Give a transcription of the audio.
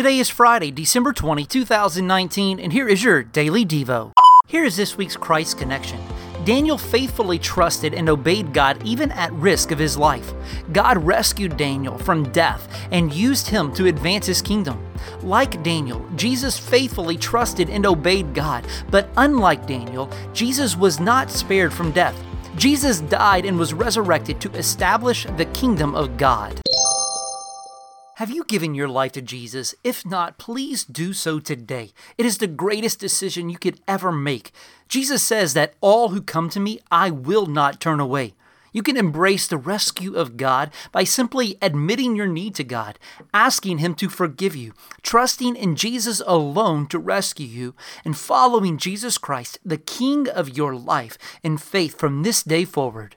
Today is Friday, December 20, 2019, and here is your Daily Devo. Here is this week's Christ Connection. Daniel faithfully trusted and obeyed God even at risk of his life. God rescued Daniel from death and used him to advance his kingdom. Like Daniel, Jesus faithfully trusted and obeyed God, but unlike Daniel, Jesus was not spared from death. Jesus died and was resurrected to establish the kingdom of God. Have you given your life to Jesus? If not, please do so today. It is the greatest decision you could ever make. Jesus says that all who come to me, I will not turn away. You can embrace the rescue of God by simply admitting your need to God, asking Him to forgive you, trusting in Jesus alone to rescue you, and following Jesus Christ, the King of your life, in faith from this day forward.